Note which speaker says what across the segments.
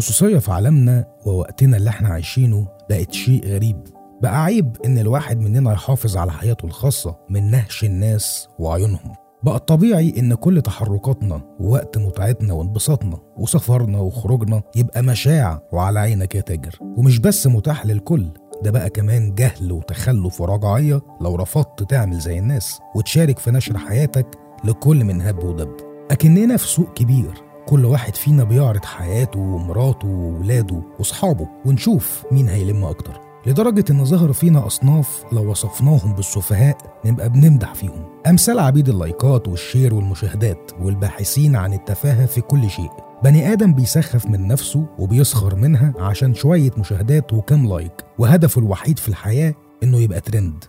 Speaker 1: الخصوصية في عالمنا ووقتنا اللي إحنا عايشينه بقت شيء غريب. بقى عيب إن الواحد مننا يحافظ على حياته الخاصة من نهش الناس وعيونهم. بقى الطبيعي إن كل تحركاتنا ووقت متعتنا وانبساطنا وسفرنا وخروجنا يبقى مشاع وعلى عينك يا تاجر. ومش بس متاح للكل ده بقى كمان جهل وتخلف ورجعية لو رفضت تعمل زي الناس وتشارك في نشر حياتك لكل من هب ودب. كأننا في سوق كبير كل واحد فينا بيعرض حياته ومراته وولاده وصحابه ونشوف مين هيلم أكتر. لدرجة إن ظهر فينا أصناف لو وصفناهم بالسفهاء نبقى بنمدح فيهم. أمثال عبيد اللايكات وال share والمشاهدات والباحثين عن التفاهة في كل شيء. بني آدم بيسخف من نفسه وبيسخر منها عشان شوية مشاهدات وكام لايك. وهدفه الوحيد في الحياة إنه يبقى ترند.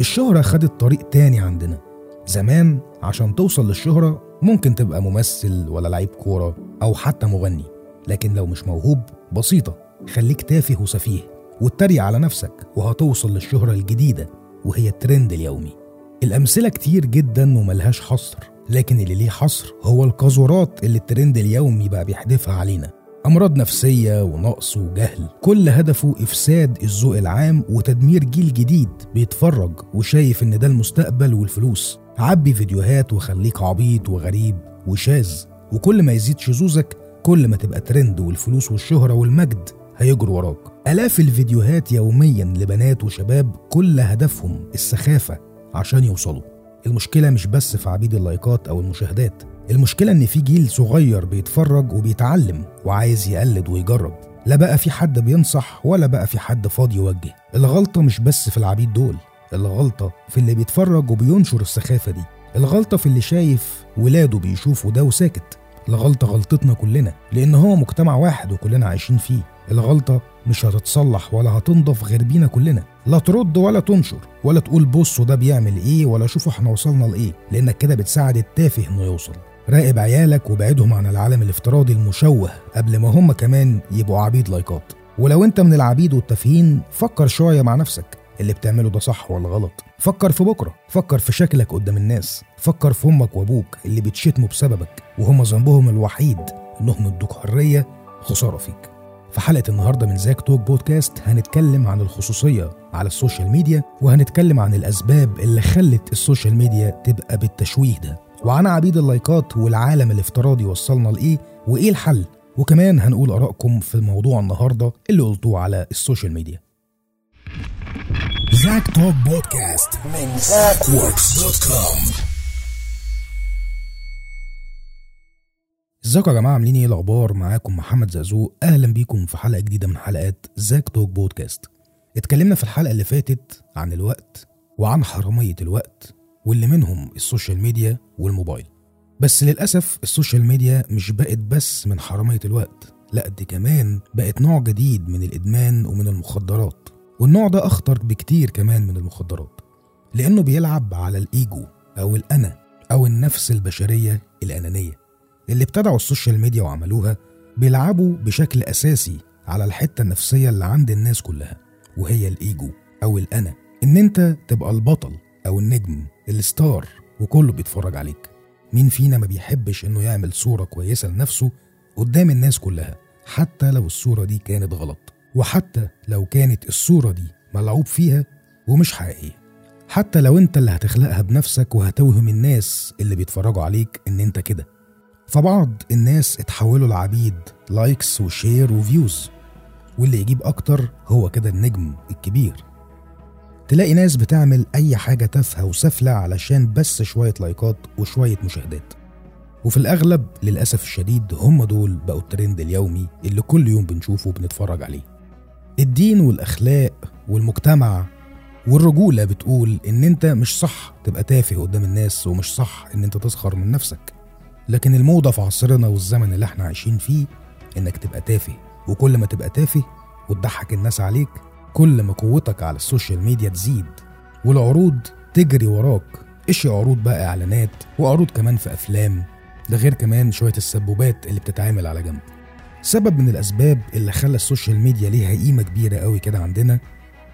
Speaker 1: الشهرة خدت طريق تاني عندنا. زمان عشان توصل للشهرة ممكن تبقى ممثل ولا لعيب كورة أو حتى مغني لكن لو مش موهوب بسيطة خليك تافه وسفيه واتريق على نفسك وهتوصل للشهرة الجديدة وهي الترند اليومي. الأمثلة كتير جدا وملهاش حصر لكن اللي ليه حصر هو القذورات اللي الترند اليومي بقى بيحدفها علينا. أمراض نفسية ونقص وجهل كل هدفه إفساد الذوق العام وتدمير جيل جديد بيتفرج وشايف إن ده المستقبل والفلوس. عبي فيديوهات وخليك عبيط وغريب وشاذ وكل ما يزيد شذوذك كل ما تبقى ترند والفلوس والشهرة والمجد هيجروا وراك. آلاف الفيديوهات يوميا لبنات وشباب كل هدفهم السخافة عشان يوصلوا. المشكلة مش بس في عبيد اللايكات أو المشاهدات المشكلة إن في جيل صغير بيتفرج وبيتعلم وعايز يقلد ويجرب. لا بقى في حد بينصح ولا بقى في حد فاضي يوجه. الغلطة مش بس في العبيد دول. الغلطة في اللي بيتفرج وبينشر السخافة دي. الغلطة في اللي شايف ولاده بيشوفوا ده وساكت. الغلطة غلطتنا كلنا لأن هو مجتمع واحد وكلنا عايشين فيه. الغلطة مش هتتصلح ولا هتنضف غير بينا كلنا. لا ترد ولا تنشر ولا تقول بصوا ده بيعمل إيه ولا شوفوا إحنا وصلنا لإيه لأنك كده بتساعد التافه إنه يوصل. راقب عيالك وبعدهم عن العالم الافتراضي المشوه قبل ما هم كمان يبقوا عبيد لايكات ولو أنت من العبيد والتافهين فكر شوية مع نفسك. اللي بتعمله ده صح ولا غلط. فكر في بكرة فكر في شكلك قدام الناس فكر في أمك وأبوك اللي بتشتموا بسببك وهم ذنبهم الوحيد إنهم ادوك حرية خسارة فيك. في حلقة النهاردة من زاك توك بودكاست هنتكلم عن الخصوصية على السوشيال ميديا وهنتكلم عن الأسباب اللي خلت السوشيال ميديا تبقى بالتشويه ده. وعن عبيد اللايكات والعالم الافتراضي وصلنا لإيه وإيه الحل. وكمان هنقول آرائكم في الموضوع النهاردة اللي قلتوه على السوشيال ميديا.
Speaker 2: زاك توك بودكاست من زاك ووركس dot com
Speaker 1: ازيكم يا جماعة عاملين إيه؟ الأخبار؟ معاكم محمد زقزوق. أهلا بيكم في حلقة جديدة من حلقات زاك توك بودكاست اتكلمنا في الحلقة اللي فاتت عن الوقت وعن حرامية الوقت واللي منهم السوشيال ميديا والموبايل. بس للأسف السوشيال ميديا مش بقت بس من حرامية الوقت لا دي كمان بقت نوع جديد من الإدمان ومن المخدرات. والنوع ده أخطر بكتير كمان من المخدرات لأنه بيلعب على الإيجو أو الأنا أو النفس البشرية الأنانية اللي ابتدعوا السوشيال ميديا وعملوها بيلعبوا بشكل أساسي على الحتة النفسية اللي عند الناس كلها وهي الإيجو أو الأنا إن أنت تبقى البطل أو النجم الستار وكله بيتفرج عليك. مين فينا ما بيحبش إنه يعمل صورة كويسة لنفسه قدام الناس كلها حتى لو الصورة دي كانت غلط؟ وحتى لو كانت الصورة دي ملعوب فيها ومش حقيقية حتى لو انت اللي هتخلقها بنفسك وهتوهم الناس اللي بيتفرجوا عليك إن انت كده. فبعض الناس اتحولوا لعبيد likes و share و views واللي يجيب أكتر هو كده النجم الكبير. تلاقي ناس بتعمل أي حاجة تافهة وسافلة علشان بس شوية لايكات وشوية مشاهدات. وفي الأغلب للأسف الشديد هم دول بقوا الترند اليومي اللي كل يوم بنشوفه وبنتفرج عليه. الدين والأخلاق والمجتمع والرجولة بتقول إن أنت مش صح تبقى تافه قدام الناس ومش صح إن أنت تسخر من نفسك. لكن الموضة في عصرنا والزمن اللي إحنا عايشين فيه إنك تبقى تافه. وكل ما تبقى تافه وتضحك الناس عليك كل ما قوتك على السوشيال ميديا تزيد والعروض تجري وراك. اشي عروض بقى؟ إعلانات وعروض كمان في أفلام ده غير كمان شوية السبوبات اللي بتتعمل على جنب. سبب من الأسباب اللي خلى السوشيال ميديا ليها قيمة كبيرة قوي كده عندنا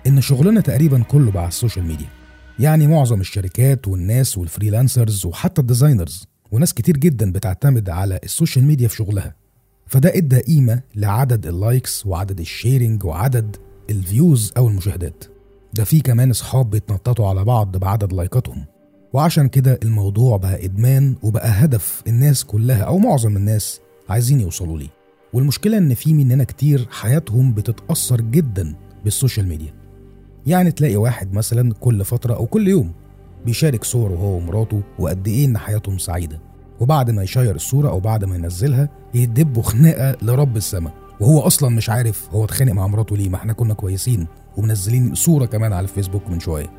Speaker 1: إن شغلنا تقريبا كله بقى على السوشيال ميديا. يعني معظم الشركات والناس وال freelancers وحتى ال designers وناس كتير جدا بتعتمد على السوشيال ميديا في شغلها. فده إدى قيمة لعدد ال likes وعدد ال sharing وعدد ال views أو المشاهدات. ده في كمان أصحاب بيتنططوا على بعض بعدد لايكاتهم وعشان كده الموضوع بقى إدمان وبقى هدف الناس كلها أو معظم الناس عايزين يوصلوا ليه. والمشكلة إن في مننا كتير حياتهم بتتأثر جدا بالسوشيال ميديا. يعني تلاقي واحد مثلا كل فترة أو كل يوم بيشارك صوره هو ومراته وقد إيه إن حياتهم سعيدة. وبعد ما يشير الصورة أو بعد ما ينزلها يدبوا خناقه لرب السماء. وهو أصلا مش عارف هو اتخانق مع مراته ليه ما إحنا كنا كويسين ومنزلين صورة كمان على الفيسبوك من شوية.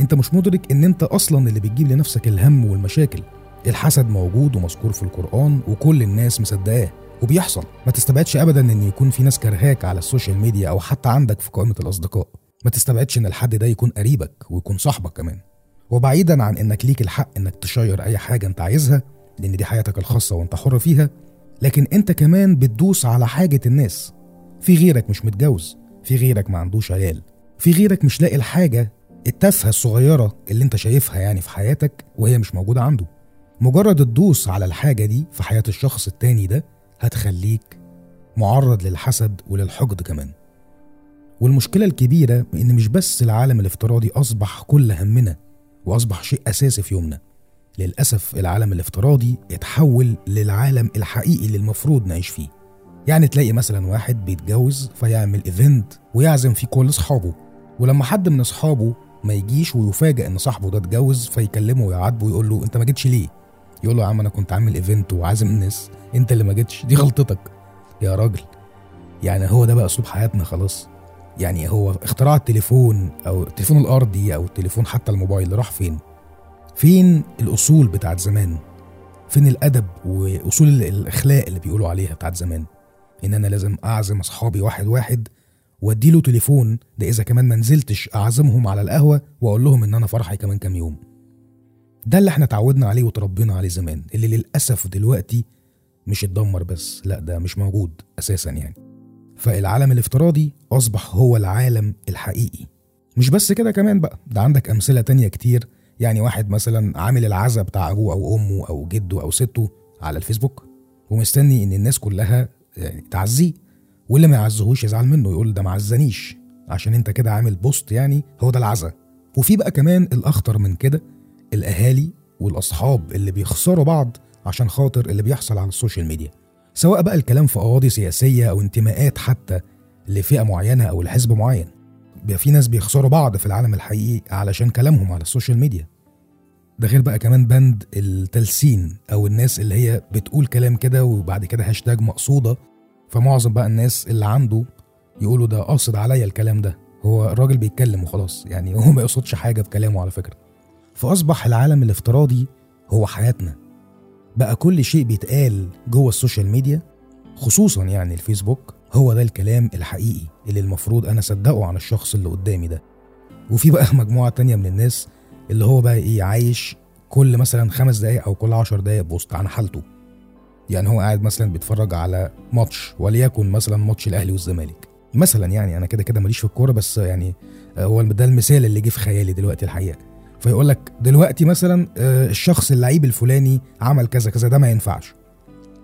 Speaker 1: أنت مش مدرك إن أنت أصلا اللي بتجيب لنفسك الهم والمشاكل. الحسد موجود ومذكور في القرآن وكل الناس مصدقاه. وبيحصل. ما تستبعدش ابدا إن يكون في ناس كرهاك على السوشيال ميديا أو حتى عندك في قائمة الأصدقاء. ما تستبعدش إن الحد ده يكون قريبك ويكون صاحبك كمان. وبعيدا عن إنك ليك الحق إنك تشير أي حاجة أنت عايزها لأن دي حياتك الخاصة وأنت حر فيها. لكن أنت كمان بتدوس على حاجة الناس. في غيرك مش متجوز في غيرك ما عندوش عيال في غيرك مش لاقي الحاجة التافهة الصغيرة اللي أنت شايفها يعني في حياتك وهي مش موجودة عنده. مجرد الدوس على الحاجة دي في حياة الشخص التاني ده هتخليك معرض للحسد وللحقد كمان. والمشكلة الكبيرة إن مش بس العالم الافتراضي أصبح كل همنا وأصبح شيء أساسي في يومنا للأسف العالم الافتراضي اتحول للعالم الحقيقي اللي المفروض نعيش فيه. يعني تلاقي مثلا واحد بيتجوز فيعمل ايفنت ويعزم فيه كل أصحابه ولما حد من أصحابه ما يجيش ويفاجئ إن صاحبه ده اتجوز فيكلمه ويعاتبه ويقول له أنت ما جيتش ليه؟ يقول له يا عم أنا كنت عامل event وعازم الناس. أنت اللي ما جيتش. دي غلطتك. يا راجل. يعني هو ده بقى أسلوب حياتنا خلاص. يعني هو اختراع التليفون أو التليفون الأرضي أو التليفون حتى الموبايل راح فين؟ فين الأصول بتاعت زمان؟ فين الأدب وأصول الأخلاق اللي بيقولوا عليها بتاعت زمان؟ إن أنا لازم أعزم أصحابي واحد واحد وأديله تليفون. ده إذا كمان ما نزلتش أعزمهم على القهوة وأقول لهم إن أنا فرحي كمان كام يوم. ده اللي إحنا اتعودنا عليه وتربينا عليه زمان اللي للأسف دلوقتي مش اتدمر بس لا ده مش موجود أساسا يعني. فالعالم الافتراضي أصبح هو العالم الحقيقي. مش بس كده كمان بقى ده عندك أمثلة تانية كتير. يعني واحد مثلا عامل العزا بتاع أبوه أو أمه أو جده أو سته على الفيسبوك ومستني إن الناس كلها يعني تعزيه واللي ما يعزهوش يزعل منه يقول ده ما عشان أنت كده عامل post يعني هو ده العزا. وفي بقى كمان الأخطر من كده الأهالي والأصحاب اللي بيخسروا بعض عشان خاطر اللي بيحصل على السوشيال ميديا. سواء بقى الكلام في قواضي سياسية أو انتماءات حتى لفئة معينة أو لحزب معين. بيبقى في ناس بيخسروا بعض في العالم الحقيقي علشان كلامهم على السوشيال ميديا. ده غير بقى كمان بند التلسين أو الناس اللي هي بتقول كلام كده وبعد كده هاشتاج مقصودة. فمعظم بقى الناس اللي عنده يقولوا ده قاصد عليا الكلام ده. هو الراجل بيتكلم وخلاص يعني هو ما يقصدش حاجة بكلامه على فكرة. فأصبح العالم الافتراضي هو حياتنا. بقى كل شيء بيتقال جوه ال social media خصوصا يعني الفيسبوك هو ده الكلام الحقيقي اللي المفروض أنا أصدقه عن الشخص اللي قدامي ده. وفي بقى مجموعة تانية من الناس اللي هو بقى إيه عايش كل مثلا خمس دقايق أو كل عشر دقايق بوست عن حالته. يعني هو قاعد مثلا بيتفرج على ماتش وليكن مثلا ماتش الأهلي والزمالك. مثلا يعني أنا كده كده ماليش في الكورة بس يعني هو ده المثال اللي جه في خيالي دلوقتي الحقيقة. فيقول لك دلوقتي مثلا آه، الشخص اللعيب الفلاني عمل كذا كذا ده ما ينفعش.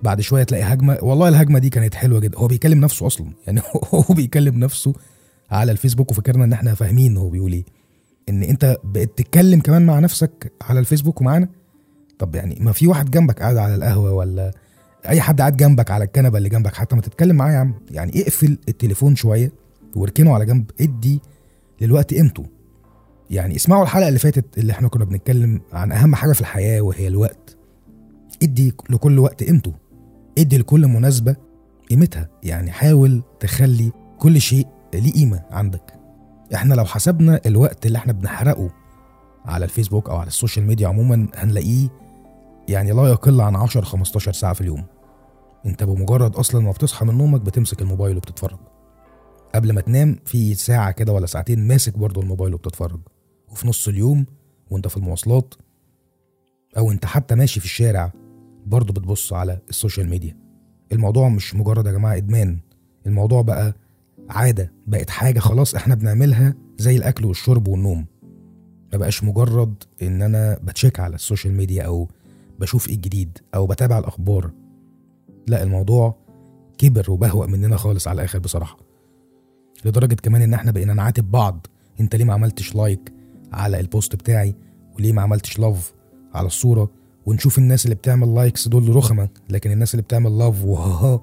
Speaker 1: بعد شوية تلاقي هجمة والله الهجمة دي كانت حلوة جدا. هو بيكلم نفسه أصلا. يعني هو بيكلم نفسه على الفيسبوك وفكرنا إن إحنا فاهمين هو بيقول إيه. إن أنت بقيت تتكلم كمان مع نفسك على الفيسبوك ومعانا طب يعني ما في واحد جنبك قاعد على القهوة ولا أي حد قاعد جنبك على الكنبة اللي جنبك؟ حتى ما تتكلم معاه يا عم. يعني اقفل التليفون شوية واركنه على جنب. ادي للوقت قيمته. يعني اسمعوا الحلقة اللي فاتت اللي إحنا كنا بنتكلم عن أهم حاجة في الحياة وهي الوقت. ادي لكل وقت قيمته. ادي لكل مناسبة قيمتها. يعني حاول تخلي كل شيء ليه قيمة عندك. إحنا لو حسبنا الوقت اللي إحنا بنحرقه على الفيسبوك أو على ال social media عموما هنلاقيه يعني لا يقل عن 10 15 ساعة في اليوم. انت بمجرد أصلا ما بتصحى من نومك بتمسك الموبايل وبتتفرج. قبل ما تنام في ساعة كده ولا ساعتين ماسك برضه الموبايل وبتتفرج. وفي نص اليوم وانت في المواصلات أو انت حتى ماشي في الشارع برضه بتبص على ال social media. الموضوع مش مجرد يا جماعة إدمان. الموضوع بقى عادة بقت حاجة خلاص إحنا بنعملها زي الأكل والشرب والنوم. ما بقاش مجرد إن أنا بت check على ال social media أو بشوف إيه الجديد أو بتابع الأخبار. لا الموضوع كبر وبهوق مننا خالص على الآخر بصراحة. لدرجة كمان إن إحنا بقينا نعاتب بعض. أنت ليه ما عملتش like على ال post بتاعي. وليه ما عملتش love على الصورة؟ ونشوف الناس اللي بتعمل likes دول رخمة. لكن الناس اللي بتعمل love و haha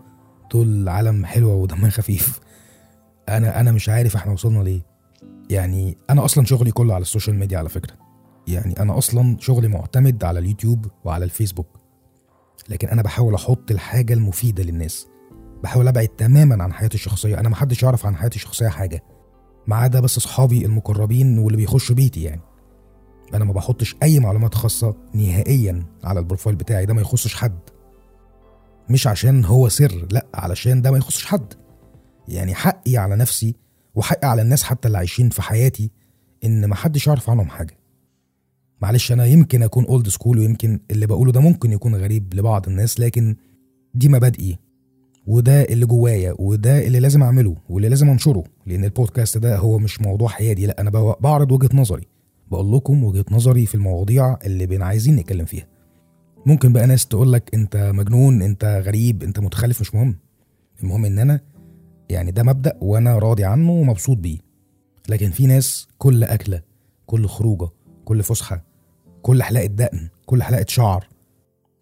Speaker 1: دول عالم حلوة ودمها خفيف. أنا أنا مش عارف إحنا وصلنا لإيه. يعني أنا أصلا شغلي كله على ال social media على فكرة. يعني أنا أصلا شغلي معتمد على اليوتيوب وعلى الفيسبوك. لكن أنا بحاول أحط الحاجة المفيدة للناس. بحاول أبعد تماما عن حياتي الشخصية. أنا محدش يعرف عن حياتي الشخصية حاجة. ما عدا بس أصحابي المقربين واللي بيخشوا بيتي يعني. أنا ما بحطش أي معلومات خاصة نهائيا على ال profile بتاعي ده ما يخصش حد. مش عشان هو سر لأ علشان ده ما يخصش حد. يعني حقي على نفسي وحقي على الناس حتى اللي عايشين في حياتي إن ما حدش يعرف عنهم حاجة. معلش أنا يمكن أكون old school ويمكن اللي بقوله ده ممكن يكون غريب لبعض الناس لكن دي مبادئي. وده اللي جوايا وده اللي لازم أعمله واللي لازم أنشره لأن البودكاست ده هو مش موضوع حيادي لا أنا بعرض وجهة نظري. بقول لكم وجهة نظري في المواضيع اللي بين عايزين نتكلم فيها. ممكن بقى ناس تقول لك أنت مجنون أنت غريب أنت متخلف مش مهم. المهم إن أنا يعني ده مبدأ وأنا راضي عنه ومبسوط بيه. لكن في ناس كل أكلة كل خروجة كل فسحة كل حلقة دقن كل حلقة شعر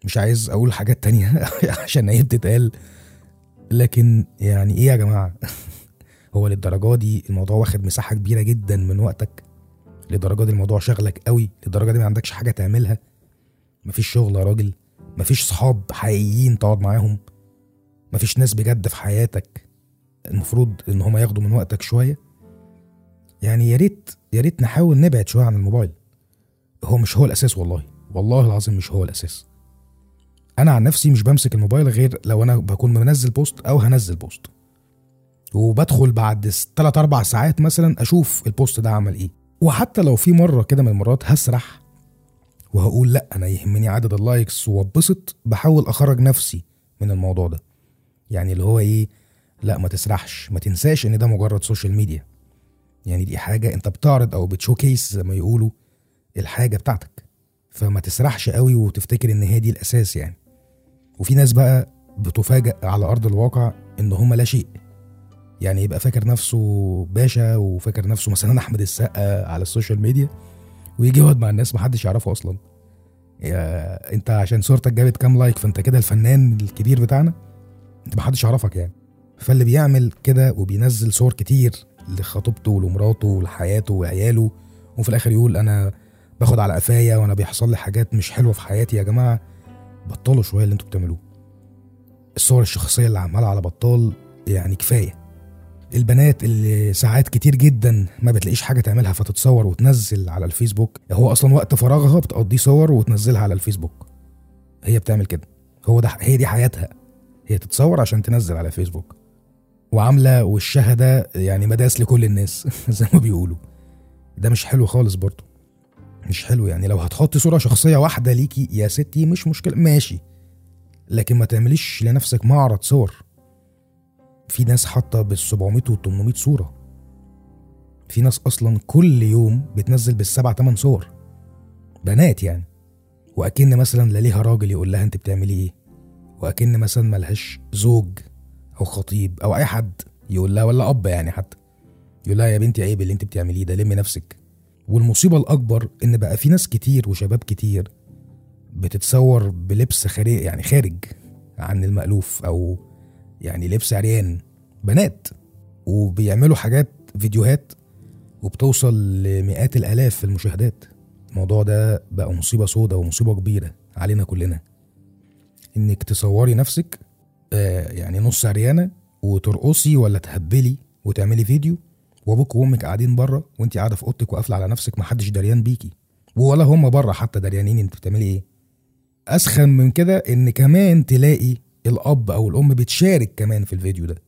Speaker 1: مش عايز أقول حاجات تانية عشان هي بتتقال. لكن يعني إيه يا جماعة؟ هو للدرجة دي الموضوع واخد مساحة كبيرة جدا من وقتك. لدرجه دي الموضوع شغلك قوي. لدرجه دي ما عندكش حاجة تعملها. مفيش شغل يا راجل. مفيش صحاب حقيقيين تقعد معاهم. مفيش ناس بجد في حياتك. المفروض إن هما ياخدوا من وقتك شوية. يعني يا ريت يا ريت نحاول نبعد شوية عن الموبايل. هو مش هو الأساس والله. والله العظيم مش هو الأساس. أنا عن نفسي مش بمسك الموبايل غير لو أنا بكون منزل post أو هنزل post. وبدخل بعد 3 4 ساعات مثلا أشوف ال post ده عمل إيه. وحتى لو في مرة كده من المرات هسرح وهقول لأ أنا يهمني عدد ال likes واتبسط بحاول أخرج نفسي من الموضوع ده. يعني اللي هو إيه لأ ما تسرحش ما تنساش إن ده مجرد social media يعني دي حاجة أنت بتعرض أو بت showcase زي ما يقولوا الحاجة بتاعتك. فما تسرحش قوي وتفتكر إن هي دي الأساس يعني. وفي ناس بقى بتفاجأ على أرض الواقع إن هم لا شيء. يعني يبقى فاكر نفسه باشا وفاكر نفسه مثلا أحمد السقا على ال social media ويجي يقعد مع الناس محدش يعرفه أصلا. يا أنت عشان صورتك جابت كام like فأنت كده الفنان الكبير بتاعنا؟ أنت محدش يعرفك يعني. فاللي بيعمل كده وبينزل صور كتير لخطيبته ولمراته ولحياته وعياله وفي الآخر يقول أنا باخد على قفايا وأنا بيحصل لي حاجات مش حلوة في حياتي يا جماعة. بطلوا شوية اللي أنتوا بتعملوه. الصور الشخصية اللي عماله على بطال يعني كفاية. البنات اللي ساعات كتير جدا ما بتلاقيش حاجة تعملها فتتصور وتنزل على الفيسبوك. هو أصلا وقت فراغها بتقضيه صور وتنزلها على الفيسبوك. هي بتعمل كده. هو ده هي دي حياتها. هي تتصور عشان تنزل على فيسبوك. وعاملة وشها ده يعني مداس لكل الناس زي ما بيقولوا. ده مش حلو خالص برضه مش حلو يعني. لو هتحطي صورة شخصية واحدة ليكي يا ستي مش مشكلة. ماشي. لكن ما تعمليش لنفسك معرض صور. في ناس حاطة بال 700 و 800 صورة. في ناس أصلا كل يوم بتنزل بالسبع تمن صور. بنات يعني. وأكن مثلا لا ليها راجل يقول لها أنت بتعملي إيه. وأكن مثلا ملهاش زوج أو خطيب أو أي حد يقول لها ولا أب يعني حتى. يقول لها يا بنتي عيب اللي أنت بتعمليه ده لمي نفسك. والمصيبة الأكبر إن بقى في ناس كتير وشباب كتير بتتصور بلبس خارج يعني خارج عن المألوف أو يعني لبس عريان. بنات وبيعملوا حاجات فيديوهات وبتوصل لمئات الآلاف في المشاهدات. الموضوع ده بقى مصيبة سودة ومصيبة كبيرة علينا كلنا. إنك تصوري نفسك آه يعني نص عريانة وترقصي ولا تهبلي وتعملي فيديو وابوك وامك قاعدين بره وانت قاعدة في اوضتك وقافله على نفسك محدش دريان بيكي. ولا هم بره حتى دريانين انت بتعملي إيه؟ أسخن من كده إن كمان تلاقي الأب أو الأم بتشارك كمان في الفيديو ده.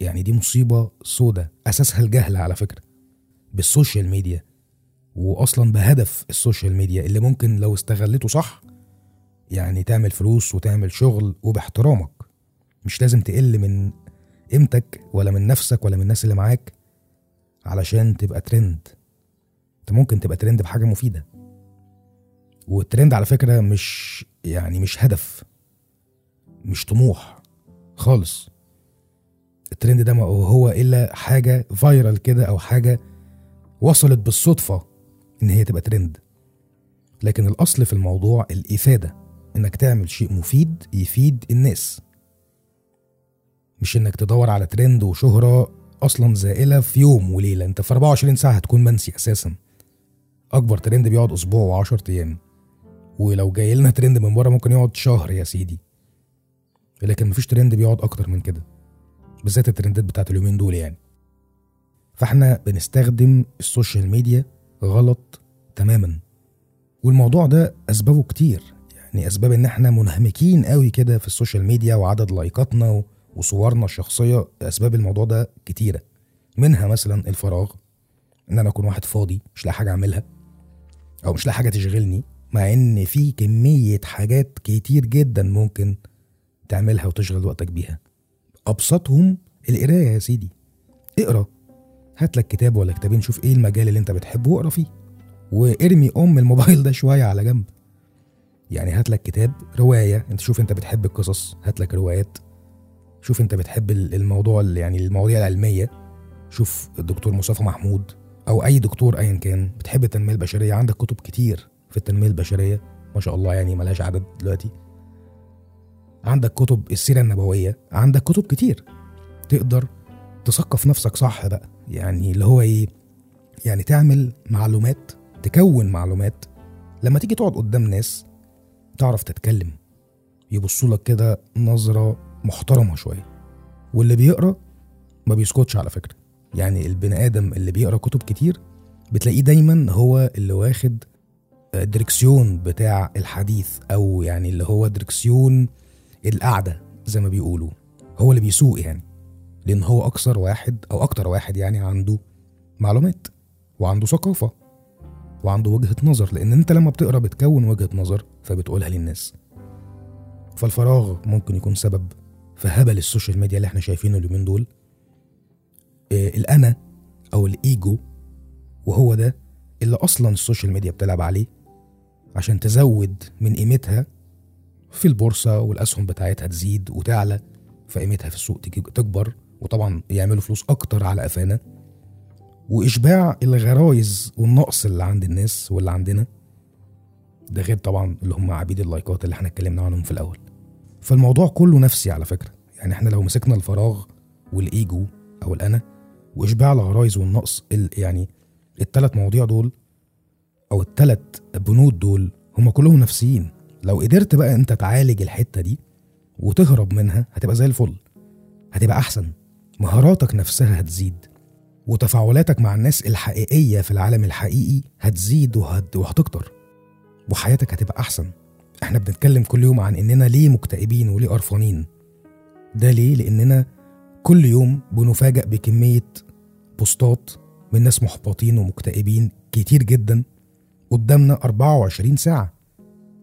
Speaker 1: يعني دي مصيبة سودة أساسها الجهل على فكرة بال social media. واصلا بهدف ال social media اللي ممكن لو استغلته صح يعني تعمل فلوس وتعمل شغل وباحترامك. مش لازم تقل من قيمتك ولا من نفسك ولا من الناس اللي معاك. علشان تبقى ترند انت ممكن تبقى ترند بحاجة مفيدة. والترند على فكرة مش يعني مش هدف. مش طموح خالص. الترند ده ما هو إلا حاجة viral كده أو حاجة وصلت بالصدفة إن هي تبقى ترند لكن الأصل في الموضوع الإفادة. إنك تعمل شيء مفيد يفيد الناس. مش إنك تدور على ترند وشهرة أصلا زائلة في يوم وليلة. أنت في 24 ساعة هتكون منسي أساسا. أكبر ترند بيقعد أسبوع و10 أيام. ولو جاي لنا ترند من بره ممكن يقعد شهر يا سيدي. لكن مفيش ترند بيقعد أكتر من كده. بالذات الترندات بتاعت اليومين دول يعني. فإحنا بنستخدم ال social media غلط تماما. والموضوع ده أسبابه كتير. يعني أسباب إن إحنا منهمكين قوي كده في ال social media وعدد لايكاتنا و- وصورنا الشخصية اسباب الموضوع ده كتيرة. منها مثلا الفراغ إن أنا أكون واحد فاضي مش لاقي حاجة أعملها أو مش لاقي حاجة تشغلني مع إن في كمية حاجات كتير جدا ممكن تعملها وتشغل وقتك بيها. أبسطهم القراية يا سيدي. اقرأ. هات لك كتاب ولا كتابين شوف إيه المجال اللي أنت بتحبه واقرأ فيه. وارمي أم الموبايل ده شوية على جنب. يعني هات لك كتاب رواية. أنت شوف أنت بتحب القصص. هات لك روايات. شوف انت بتحب ال- الموضوع يعني المواضيع العلمية. شوف الدكتور مصطفى محمود أو أي دكتور ايا كان بتحب التنمية البشرية. عندك كتب كتير في التنمية البشرية. ما شاء الله يعني ملهاش عدد دلوقتي. عندك كتب السيرة النبوية. عندك كتب كتير. تقدر تثقف نفسك صح بقى. يعني اللي هو إيه؟ يعني تعمل معلومات تكون معلومات. لما تيجي تقعد قدام ناس تعرف تتكلم يبصوا لك كده نظرة محترمة شوية. واللي بيقرأ ما بيسكتش على فكرة. يعني البني آدم اللي بيقرأ كتب كتير بتلاقيه دايما هو اللي واخد دركسيون بتاع الحديث أو يعني اللي هو دركسيون القعدة زي ما بيقولوا. هو اللي بيسوق يعني. لأن هو أكثر واحد أو أكتر واحد يعني عنده معلومات وعنده ثقافة وعنده وجهة نظر. لأن أنت لما بتقرأ بتكون وجهة نظر فبتقولها للناس. فالفراغ ممكن يكون سبب في هبل ال social media اللي إحنا شايفينه اليومين دول آه، الأنا أو الإيجو وهو ده اللي أصلا ال social media بتلعب عليه عشان تزود من قيمتها في البورصة والأسهم بتاعتها تزيد وتعلى فقيمتها في السوق تكبر وطبعا يعملوا فلوس أكتر على قفانا. وإشباع الغرايز والنقص اللي عند الناس واللي عندنا ده غير طبعا اللي هم عبيد اللايكات اللي إحنا اتكلمنا عنهم في الأول. فالموضوع كله نفسي على فكرة. يعني إحنا لو مسكنا الفراغ والإيجو أو الأنا وإشباع الغرايز والنقص ال- يعني التلات مواضيع دول أو التلات بنود دول هم كلهم نفسيين. لو قدرت بقى أنت تعالج الحتة دي وتهرب منها هتبقى زي الفل. هتبقى أحسن. مهاراتك نفسها هتزيد. وتفاعلاتك مع الناس الحقيقية في العالم الحقيقي هتزيد وهت... وهتكتر. وحياتك هتبقى أحسن. إحنا بنتكلم كل يوم عن إننا ليه مكتئبين وليه قرفانين. ده ليه؟ لأننا كل يوم بنفاجأ بكمية بوستات من ناس محبطين ومكتئبين كتير جدا قدامنا 24 ساعة.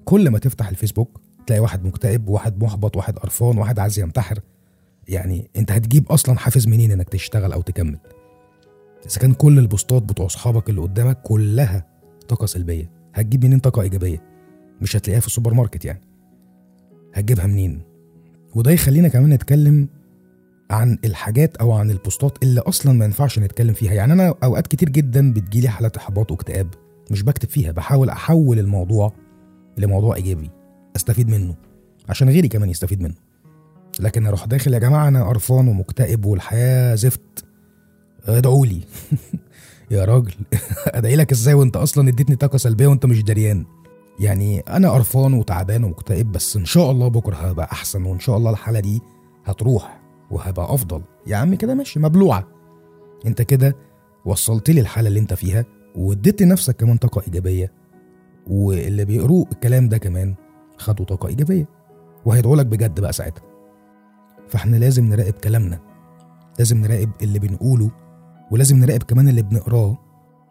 Speaker 1: كل ما تفتح الفيسبوك تلاقي واحد مكتئب واحد محبط واحد قرفان واحد عايز ينتحر. يعني انت هتجيب أصلا حافز منين انك تشتغل أو تكمل؟ إذا كان كل البوستات بتوع أصحابك اللي قدامك كلها طاقة سلبية هتجيب منين طاقة إيجابية؟ مش هتلاقيها في السوبر ماركت يعني. هتجيبها منين؟ وده يخلينا كمان نتكلم عن الحاجات أو عن البوستات اللي أصلا ما ينفعش نتكلم فيها. يعني أنا أوقات كتير جدا بتجيلي حالات إحباط واكتئاب مش بكتب فيها بحاول أحول الموضوع لموضوع إيجابي أستفيد منه عشان غيري كمان يستفيد منه. لكن أروح داخل يا جماعة أنا قرفان ومكتئب والحياة زفت. ادعوا لي. يا راجل أدعي لك إزاي وأنت أصلا اديتني طاقة سلبية وأنت مش دريان يعني أنا قرفان وتعبان ومكتئب بس إن شاء الله بكرة هبقى أحسن وإن شاء الله الحالة دي هتروح وهبقى أفضل. يا عم كده ماشي مبلوعة. أنت كده وصلت لي الحالة اللي أنت فيها واديت لنفسك كمان طاقة إيجابية واللي بيقروا الكلام ده كمان خدوا طاقة إيجابية وهيدعوا لك بجد بقى ساعتها. فإحنا لازم نراقب كلامنا لازم نراقب اللي بنقوله ولازم نراقب كمان اللي بنقراه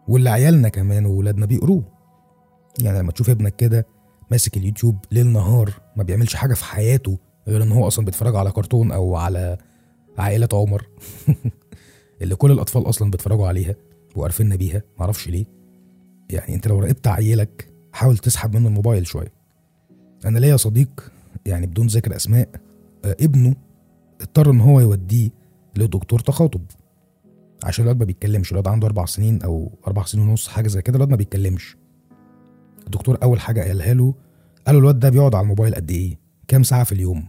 Speaker 1: واللي عيالنا كمان وولادنا بيقروه. يعني لما تشوف ابنك كده ماسك اليوتيوب ليل نهار ما بيعملش حاجة في حياته غير إن هو أصلا بيتفرج على كرتون أو على عائلة عمر. اللي كل الأطفال أصلا بيتفرجوا عليها وعارفين بيها معرفش ليه. يعني أنت لو راقبت عيلك حاول تسحب منه الموبايل شوية. أنا ليا صديق يعني بدون ذكر أسماء آه، ابنه اضطر إن هو يوديه لدكتور تخاطب. عشان الواد ما بيتكلمش الواد عنده أربع سنين أو أربع سنين ونص حاجة زي كده الواد ما بيتكلمش. الدكتور أول حاجة قالها له قال له الواد ده بيقعد على الموبايل قد إيه؟ كام ساعة في اليوم؟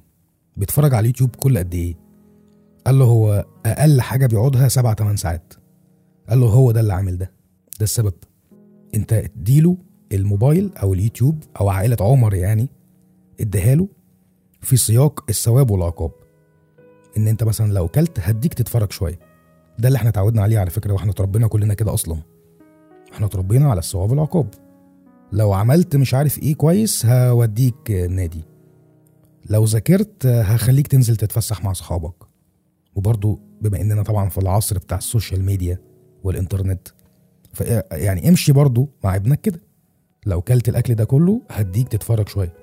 Speaker 1: بيتفرج على اليوتيوب كل قد إيه؟ قال له هو أقل حاجة بيقعدها سبعة تمن ساعات. قال له هو ده اللي عامل ده. ده السبب. أنت اديله الموبايل أو اليوتيوب أو عائلة عمر يعني اديها له في سياق الثواب والعقاب. إن أنت مثلا لو كلت هديك تتفرج شوية. ده اللي إحنا اتعودنا عليه على فكرة وإحنا اتربينا كلنا كده أصلا. إحنا اتربينا على الثواب والعقاب. لو عملت مش عارف إيه كويس هوديك نادي. لو ذاكرت هخليك تنزل تتفسح مع صحابك وبرضو بما إننا طبعا في العصر بتاع ال social media والإنترنت يعني امشي برضو مع ابنك كده. لو كلت الأكل ده كله هديك تتفرج شوية.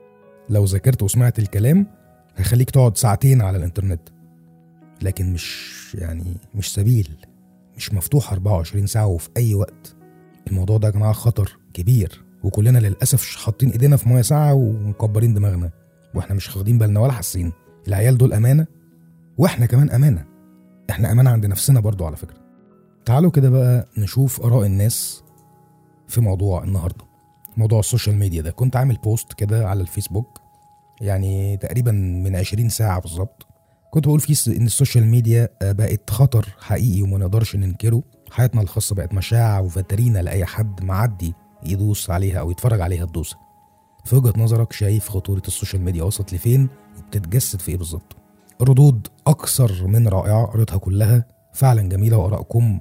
Speaker 1: لو ذاكرت وسمعت الكلام هخليك تقعد ساعتين على الإنترنت. لكن مش يعني مش سبيل مش مفتوح 24 ساعة وفي أي وقت. الموضوع ده يا جماعة خطر كبير. وكلنا للأسف حاطين إيدينا في مية ساقعة ومكبرين دماغنا. وإحنا مش واخدين بالنا ولا حاسين. العيال دول أمانة؟ وإحنا كمان أمانة. إحنا أمانة عند نفسنا برضو على فكرة. تعالوا كده بقى نشوف آراء الناس في موضوع النهارده. موضوع ال social media ده. كنت عامل post كده على الفيسبوك يعني تقريبا من 20 ساعة بالظبط. كنت بقول فيه إن ال social media بقت خطر حقيقي وما نقدرش ننكره. حياتنا الخاصة بقت مشاعة وفترينه لأي حد معدي يدوس عليها أو يتفرج عليها بدوسه في وجهة نظرك شايف خطورة ال social media وصلت لفين؟ وبتتجسد في إيه بالظبط؟ ردود أكثر من رائعة قريتها كلها. فعلا جميلة وارائكم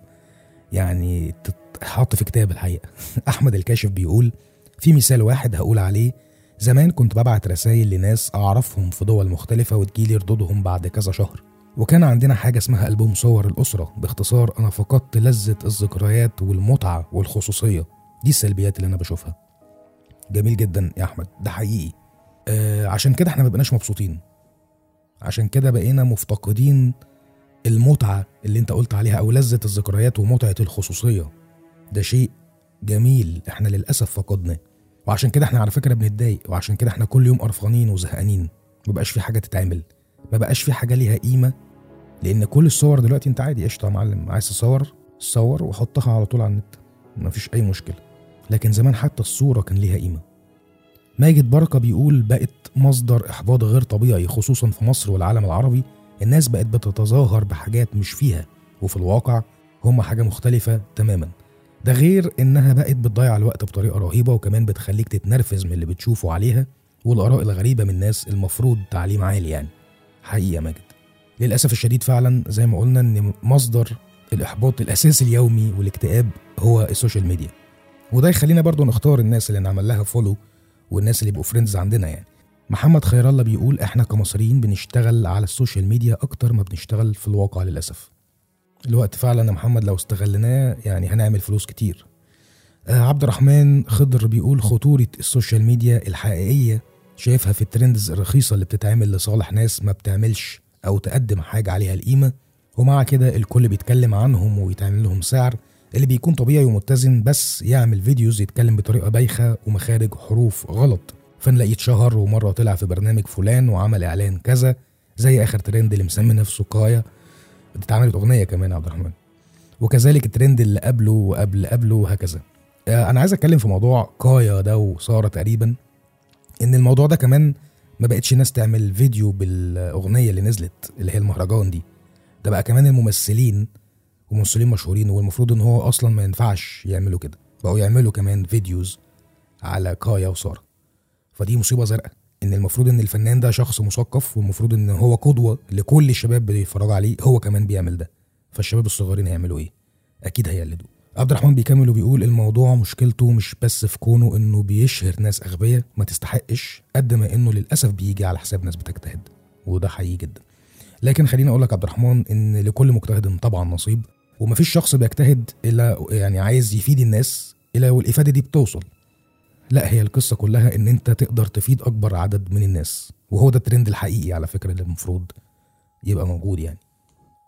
Speaker 1: يعني تتحط في كتاب الحقيقة. أحمد الكاشف بيقول في مثال واحد هقول عليه. زمان كنت ببعت رسائل لناس أعرفهم في دول مختلفة وتجيلي ردودهم بعد كذا شهر. وكان عندنا حاجة اسمها ألبوم صور الأسرة. باختصار أنا فقدت لذة الذكريات والمتعة والخصوصية. دي السلبيات اللي أنا بشوفها. جميل جدا يا أحمد ده حقيقي. آه عشان كده إحنا مبقناش مبسوطين. عشان كده بقينا مفتقدين المتعة اللي أنت قلت عليها أو لذة الذكريات ومتعة الخصوصية. ده شيء جميل إحنا للأسف فقدناه. وعشان كده إحنا على فكرة بنتضايق وعشان كده إحنا كل يوم قرفانين وزهقانين. مبقاش في حاجة تتعمل مبقاش في حاجة ليها قيمة. لأن كل الصور دلوقتي أنت عادي قشطة يا معلم عايز تصور؟ صور وحطها على طول على النت. مفيش أي مشكلة. لكن زمان حتى الصورة كان ليها قيمة. ماجد بركة بيقول بقت مصدر إحباط غير طبيعي خصوصا في مصر والعالم العربي. الناس بقت بتتظاهر بحاجات مش فيها وفي الواقع هم حاجة مختلفة تماما. ده غير إنها بقت بتضيع الوقت بطريقة رهيبة وكمان بتخليك تتنرفز من اللي بتشوفه عليها والآراء الغريبة من ناس المفروض تعليم عالي يعني. حقيقة ماجد. للأسف الشديد فعلا زي ما قلنا إن مصدر الإحباط الأساسي اليومي والاكتئاب هو ال social media. وده يخلينا برضو نختار الناس اللي نعمل لها follow والناس اللي يبقوا friends عندنا يعني. محمد خير الله بيقول إحنا كمصريين بنشتغل على ال social media أكتر ما بنشتغل في الواقع للأسف. الوقت فعلا يا محمد لو استغلناه يعني هنعمل فلوس كتير. آه عبد الرحمن خضر بيقول خطورة ال social media الحقيقية شايفها في ال trends الرخيصة اللي بتتعمل لصالح ناس ما بتعملش أو تقدم حاجة عالية القيمة ومع كده الكل بيتكلم عنهم ويتعمل لهم سعر اللي بيكون طبيعي ومتزن بس يعمل videos يتكلم بطريقة بايخة ومخارج حروف غلط. فنلاقيه اتشهر ومرة طلع في برنامج فلان وعمل إعلان كذا زي آخر ترند اللي مسمي نفسه قاية اتعملت أغنية كمان عبد الرحمن. وكذلك الترند اللي قبله وقبل قبله وهكذا. آه أنا عايز أتكلم في موضوع قاية ده وسارة تقريبا إن الموضوع ده كمان ما بقتش ناس تعمل فيديو بالأغنية اللي نزلت اللي هي المهرجان دي. ده بقى كمان الممثلين وممثلين مشهورين والمفروض إن هو أصلا ما ينفعش يعملوا كده. بقوا يعملوا كمان فيديوز على كايا وساره فدي مصيبة زرقاء إن المفروض إن الفنان ده شخص مثقف والمفروض إن هو قدوة لكل الشباب بيتفرجوا عليه هو كمان بيعمل ده. فالشباب الصغيرين هيعملوا إيه؟ أكيد هيقلدوا عبد الرحمن بيكمل وبيقول الموضوع مشكلته مش بس في كونه إنه بيشهر ناس أغبياء ما تستحقش قد ما إنه للأسف بيجي على حساب ناس بتجتهد. وده حقيقي جدا. لكن خليني أقول لك عبد الرحمن إن لكل مجتهد طبعا نصيب. ومفيش شخص بيجتهد إلا يعني عايز يفيد الناس إلا والإفادة دي بتوصل. لا هي القصة كلها إن أنت تقدر تفيد أكبر عدد من الناس وهو ده الترند الحقيقي على فكرة اللي المفروض يبقى موجود يعني.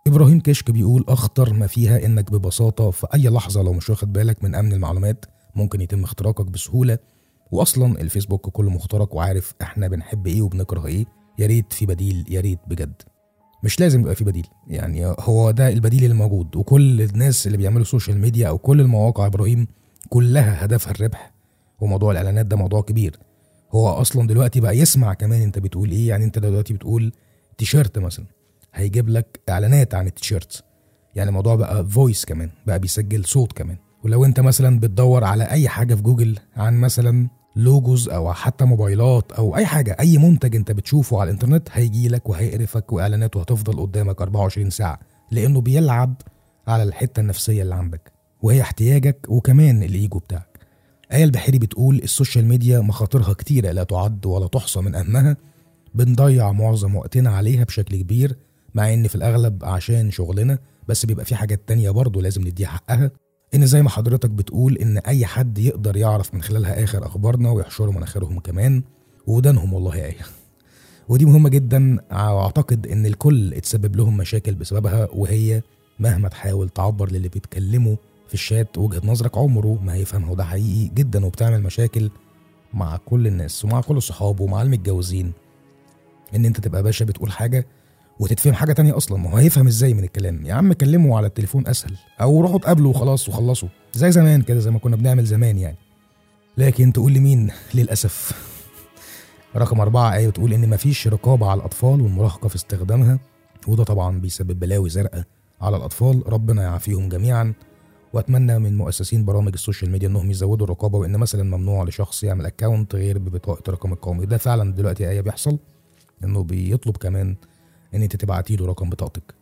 Speaker 1: إبراهيم كشك بيقول أخطر ما فيها إنك ببساطة في أي لحظة لو مش واخد بالك من أمن المعلومات ممكن يتم اختراقك بسهولة. واصلا الفيسبوك كله مخترق وعارف إحنا بنحب إيه وبنكره إيه. يا ريت في بديل يا ريت بجد. مش لازم يبقى في بديل. يعني هو ده البديل اللي موجود وكل الناس اللي بيعملوا social media أو كل المواقع إبراهيم كلها هدفها الربح وموضوع الإعلانات ده موضوع كبير. هو أصلا دلوقتي بقى يسمع كمان أنت بتقول إيه يعني أنت دلوقتي بتقول تيشيرت مثلا هيجيب لك إعلانات عن التيشيرت يعني الموضوع بقى voice كمان بقى بيسجل صوت كمان. ولو أنت مثلا بتدور على أي حاجة في جوجل عن مثلا logos أو حتى موبايلات أو أي حاجة أي منتج أنت بتشوفه على الإنترنت هيجي لك وهيقرفك وإعلاناته هتفضل قدامك 24 ساعة لأنه بيلعب على الحتة النفسية اللي عندك وهي احتياجك وكمان الايجو بتاعك. آية البحيري بتقول ال social media مخاطرها كتيرة لا تعد ولا تحصى من أهمها بنضيع معظم وقتنا عليها بشكل كبير مع إن في الأغلب عشان شغلنا بس بيبقى في حاجات تانية برضه لازم نديها حقها. إن زي ما حضرتك بتقول إن أي حد يقدر يعرف من خلالها آخر أخبارنا ويحشروا مناخيرهم كمان ودانهم والله آية. ودي مهمة جدا وأعتقد إن الكل اتسبب لهم مشاكل بسببها وهي مهما تحاول تعبر للي بيتكلموا في الشات وجهة نظرك عمره ما هيفهمها وده حقيقي جدا وبتعمل مشاكل مع كل الناس ومع كل الصحاب ومع المتجوزين. إن أنت تبقى باشا بتقول حاجة وتتفهم حاجة تانية أصلا. ما هو هيفهم إزاي من الكلام؟ يا عم كلمه على التليفون أسهل. أو روحوا اتقابلوا وخلاص وخلصوا زي زمان كده زي ما كنا بنعمل زمان يعني. لكن تقول لي مين؟ للأسف. رقم أربعة آية بتقول إن مفيش رقابة على الأطفال والمراهقة في استخدامها. وده طبعا بيسبب بلاوي زرقاء على الأطفال. ربنا يعافيهم جميعا. وأتمنى من مؤسسين برامج ال social media إنهم يزودوا الرقابة وإن مثلا ممنوع لشخص يعمل account غير ببطاقة الرقم القومي. ده فعلا دلوقتي إيه بيحصل. إنه بيطلب كمان إن أنت تبعتي له رقم بطاقتك.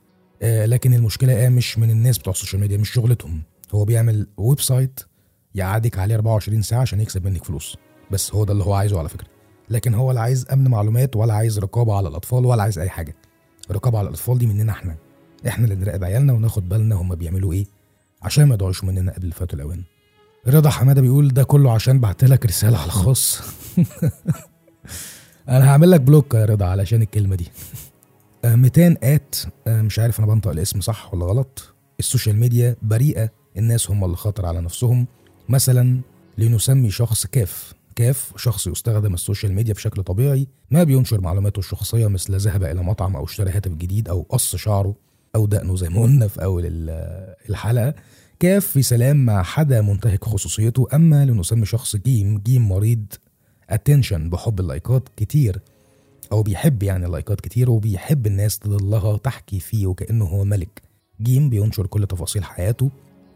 Speaker 1: آه لكن المشكلة إيه مش من الناس بتوع ال social media مش شغلتهم. هو بيعمل website يقعدك عليه 24 ساعة عشان يكسب منك فلوس. بس هو ده اللي هو عايزه على فكرة. لكن هو لا عايز أمن معلومات ولا عايز رقابة على الأطفال ولا عايز أي حاجة. الرقابه على الأطفال دي مننا إحنا. إحنا اللي نراقب عيالنا وناخد بالنا هم بيعملوا إيه عشان ما يضيعوش مننا قبل فات الاوان رضا حمادة بيقول ده كله عشان بعت لك رسالة على الخاص. أنا هعمل لك block يا رضا علشان الكلمة دي. آه، 200 آت آه، مش عارف أنا بنطق الاسم صح ولا غلط. ال social media بريئة الناس هم اللي خطر على نفسهم. مثلا لنسمي شخص كاف. كاف شخص يستخدم ال social media بشكل طبيعي ما بينشر معلوماته الشخصية مثل ذهب إلى مطعم أو اشترى هاتف جديد أو قص شعره أو دقنه زي ما قلنا في أول ال- الحلقة. كاف في سلام ما حدا منتهك خصوصيته. أما لنسمي شخص جيم جيم مريض. attention بحب اللايكات كتير. أو بيحب يعني اللايكات كتير وبيحب الناس تضلها تحكي فيه وكأنه هو ملك. جيم بينشر كل تفاصيل حياته.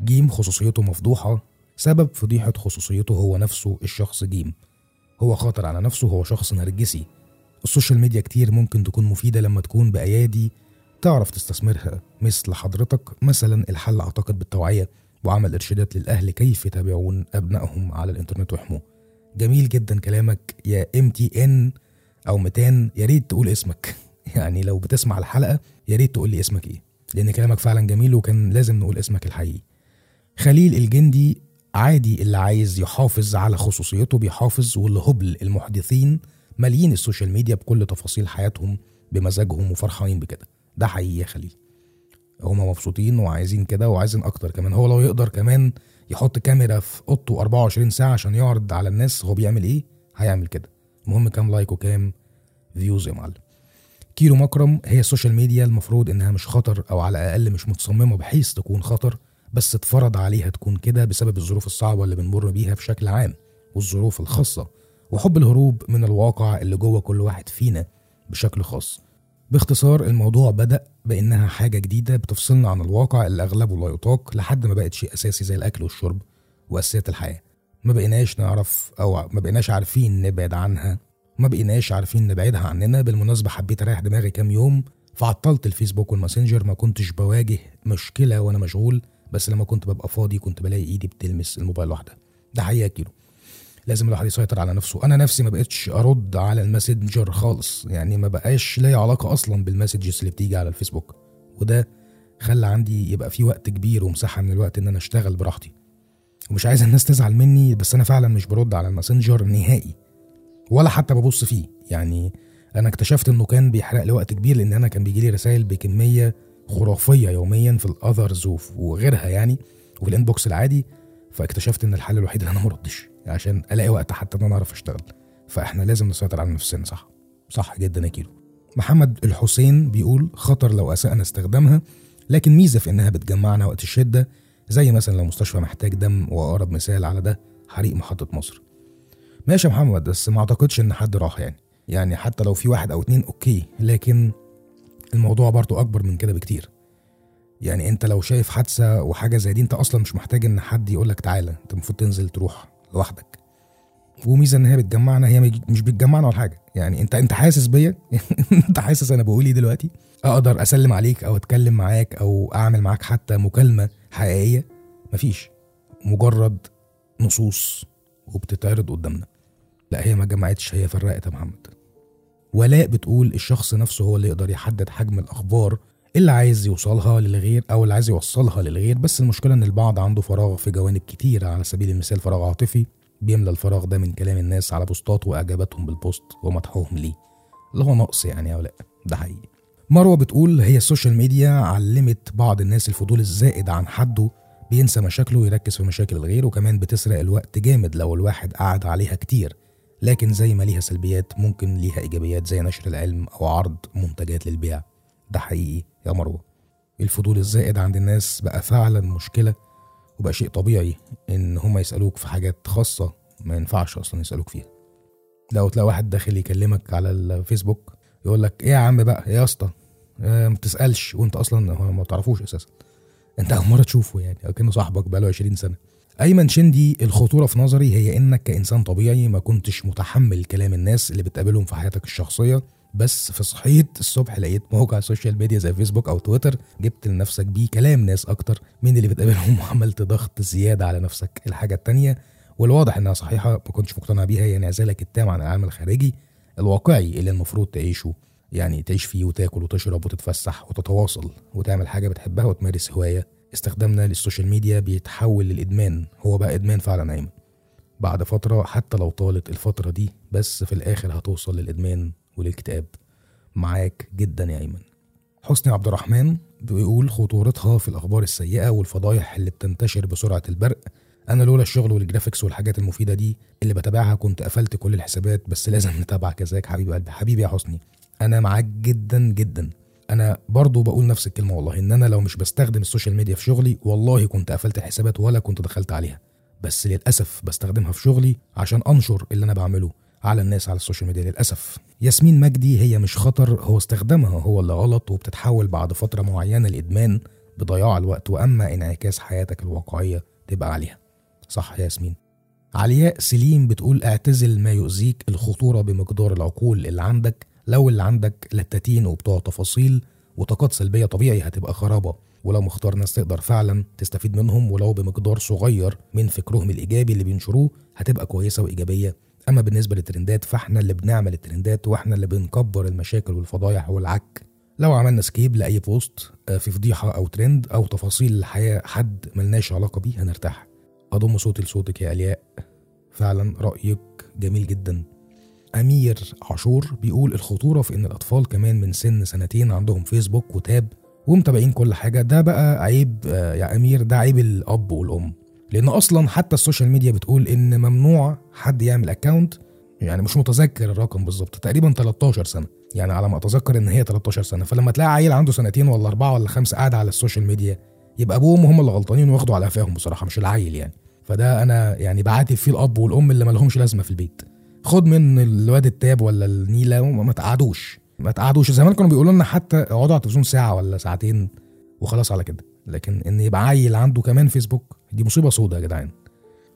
Speaker 1: جيم خصوصيته مفضوحة. سبب فضيحة خصوصيته هو نفسه الشخص جيم. هو خطر على نفسه هو شخص نرجسي. ال social media كتير ممكن تكون مفيدة لما تكون بأيادي تعرف تستثمرها. مثل حضرتك مثلا الحل أعتقد بالتوعية وعمل إرشادات للأهل كيف يتابعون أبنائهم على الإنترنت ويحموه جميل جدا كلامك. يا إم تي إن. أو 200 يا ريت تقول اسمك. يعني لو بتسمع الحلقة يا ريت تقول لي اسمك إيه. لأن كلامك فعلا جميل وكان لازم نقول اسمك الحقيقي. خليل الجندي عادي اللي عايز يحافظ على خصوصيته بيحافظ والهبل المحدثين مالين ال social media بكل تفاصيل حياتهم بمزاجهم وفرحانين بكده. ده حقيقي يا خليل. هما مبسوطين وعايزين كده وعايزين أكتر كمان. هو لو يقدر كمان يحط كاميرا في أوضته 24 ساعة عشان يعرض على الناس هو بيعمل إيه؟ هيعمل كده. المهم كام like وكام views يا معلم. كيلو مكرم هي ال social media المفروض إنها مش خطر أو على الأقل مش متصممة بحيث تكون خطر بس اتفرض عليها تكون كده بسبب الظروف الصعبة اللي بنمر بيها بشكل عام والظروف الخاصة وحب الهروب من الواقع اللي جوه كل واحد فينا بشكل خاص. باختصار الموضوع بدأ بإنها حاجة جديدة بتفصلنا عن الواقع اللي أغلبه لا يطاق لحد ما بقت شيء أساسي زي الأكل والشرب وأساسيات الحياة. ما بقيناش نعرف أو ما بقيناش عارفين نبعد عنها ما بقيناش عارفين نبعدها عننا بالمناسبة حبيت أريح دماغي كام يوم فعطلت الفيسبوك والماسنجر ما كنتش بواجه مشكلة وأنا مشغول بس لما كنت ببقى فاضي كنت بلاقي إيدي بتلمس الموبايل لوحدها ده حقيقة كيلو. لازم الواحد يسيطر على نفسه. أنا نفسي ما بقتش أرد على الماسنجر خالص يعني ما بقاش ليا علاقة أصلا بال messages اللي بتيجي على الفيسبوك. وده خلى عندي يبقى في وقت كبير ومساحة من الوقت إن أنا أشتغل براحتي. ومش عايز الناس تزعل مني بس أنا فعلا مش برد على ال Messenger نهائي ولا حتى ببص فيه. يعني أنا اكتشفت إنه كان بيحرق لي وقت كبير لأن أنا كان بيجي لي رسائل بكمية خرافية يوميا في ال others وغيرها يعني وفي ال inbox العادي. فاكتشفت إن الحل الوحيد إن أنا ما اردش عشان ألاقي وقت حتى إن أنا أعرف أشتغل. فإحنا لازم نسيطر على نفسنا صح؟ صح جدا يا كيلو. محمد الحسين بيقول خطر لو اسأنا استخدامها لكن ميزة في إنها بتجمعنا وقت الشدة زي مثلا لو مستشفى محتاج دم وأقرب مثال على ده حريق محطة مصر. ماشي يا محمد بس ما أعتقدش إن حد راح يعني. يعني حتى لو في واحد أو اتنين أوكي لكن الموضوع برضو أكبر من كده بكتير. يعني أنت لو شايف حادثة وحاجة زي دي أنت أصلا مش محتاج إن حد يقول لك تعالى أنت المفروض تنزل تروح لوحدك. وميزة إن هي بتجمعنا هي مش بتجمعنا ولا حاجة. يعني انت أنت حاسس بيا؟ أنت حاسس أنا بقول إيه دلوقتي؟ أقدر أسلم عليك أو أتكلم معاك أو أعمل معاك حتى مكالمة حقيقية؟ مفيش. مجرد نصوص وبتتعرض قدامنا. لا هي ما جمعتش هي فرقت يا محمد. ولاء بتقول الشخص نفسه هو اللي يقدر يحدد حجم الأخبار اللي عايز يوصلها للغير أو اللي عايز يوصلها للغير. بس المشكلة إن البعض عنده فراغ في جوانب كتيره على سبيل المثال فراغ عاطفي بيملى الفراغ ده من كلام الناس على posts وإعجاباتهم بال post ومدحهم ليه. اللي هو نقص يعني يا ولاء ده حقيقي. مروة بتقول هي ال social media علمت بعض الناس الفضول الزائد عن حده بينسى مشاكله ويركز في مشاكل الغير وكمان بتسرق الوقت جامد لو الواحد قعد عليها كتير. لكن زي ما ليها سلبيات ممكن ليها إيجابيات زي نشر العلم أو عرض منتجات للبيع. ده حقيقي يا مروة. الفضول الزائد عند الناس بقى فعلا مشكلة وبقى شيء طبيعي إن هما يسألوك في حاجات خاصة ما ينفعش أصلا يسألوك فيها. لو تلاقي واحد داخل يكلمك على الفيسبوك يقول لك إيه يا عم بقى؟ يا اسطى؟ آه، ما تسالش وأنت أصلا ما تعرفوش أساسا. أنت أول مرة تشوفه يعني كانه صاحبك بقاله 20 سنة. أيمن شندي الخطورة في نظري هي إنك كإنسان طبيعي ما كنتش متحمل كلام الناس اللي بتقابلهم في حياتك الشخصية. بس في صحيت الصبح لقيت موقع social media زي فيسبوك أو تويتر جبت لنفسك بيه كلام ناس أكتر من اللي بتقابلهم وعملت ضغط زيادة على نفسك. الحاجة التانية والواضح إنها صحيحة ما كنتش مقتنع بيها هي انعزالك التام عن العالم الخارجي. الواقعي اللي المفروض تعيشه يعني تعيش فيه وتاكل وتشرب وتتفسح وتتواصل وتعمل حاجة بتحبها وتمارس هواية. استخدامنا للسوشيال ميديا بيتحول للإدمان هو بقى إدمان فعلا ايمن بعد فترة حتى لو طالت الفترة دي بس في الآخر هتوصل للإدمان وللاكتئاب معاك جدا يا أيمن. حسني عبد الرحمن بيقول خطورتها في الأخبار السيئة والفضايح اللي بتنتشر بسرعة البرق أنا لولا الشغل وال graphics والحاجات المفيدة دي اللي بتابعها كنت قفلت كل الحسابات بس لازم نتابعك ازيك حبيب قلبي حبيبي يا حسني أنا معاك جدا جدا. أنا برضو بقول نفس الكلمة والله إن أنا لو مش بستخدم ال social media في شغلي والله كنت قفلت الحسابات ولا كنت دخلت عليها. بس للأسف بستخدمها في شغلي عشان أنشر اللي أنا بعمله على الناس على ال social media للأسف. ياسمين مجدي هي مش خطر هو استخدامها هو اللي غلط وبتتحول بعد فترة معينة لإدمان بضياع الوقت وأما انعكاس حياتك الواقعية تبقى عليها. صح يا ياسمين. علياء سليم بتقول اعتزل ما يؤذيك الخطورة بمقدار العقول اللي عندك. لو اللي عندك لتاتين وبتوع تفاصيل وطاقات سلبية طبيعي هتبقى خرابة. ولو مختار ناس تقدر فعلا تستفيد منهم ولو بمقدار صغير من فكرهم الإيجابي اللي بينشروه هتبقى كويسة وإيجابية. أما بالنسبة للترندات فإحنا اللي بنعمل الترندات وإحنا اللي بنكبر المشاكل والفضايح والعك. لو عملنا skip لأي post آه، في فضيحة أو ترند أو تفاصيل الحياة حد ملناش علاقة بيه هنرتاح. أضم صوتي لصوتك يا إلياء. فعلا رأيك جميل جدا. أمير عاشور بيقول الخطورة في إن الأطفال كمان من سن سنتين عندهم فيسبوك و tab ومتابعين كل حاجة. ده بقى عيب آه، يا أمير ده عيب الأب والأم. لأن أصلا حتى ال social media بتقول إن ممنوع حد يعمل account يعني مش متذكر الرقم بالظبط تقريبا 13 سنة. يعني على ما أتذكر إن هي 13 سنة. فلما تلاقي عيل عنده سنتين ولا أربعة ولا خمسة قاعد على ال social media يبقى ابوه وامه هم اللي غلطانين واخدوا على قفاهم بصراحة مش العيل يعني. فده أنا يعني بعاتب فيه الأب والأم اللي ما لهمش لازمة في البيت. خد من الواد ال tab ولا النيلة وما تقعدوش. ما تقعدوش. زمان كانوا بيقولوا لنا حتى اقعدوا على التلفزيون ساعة ولا ساعتين وخلاص على كده. لكن إن يبقى عيل عنده كمان فيسبوك دي مصيبة سودة يا جدعان.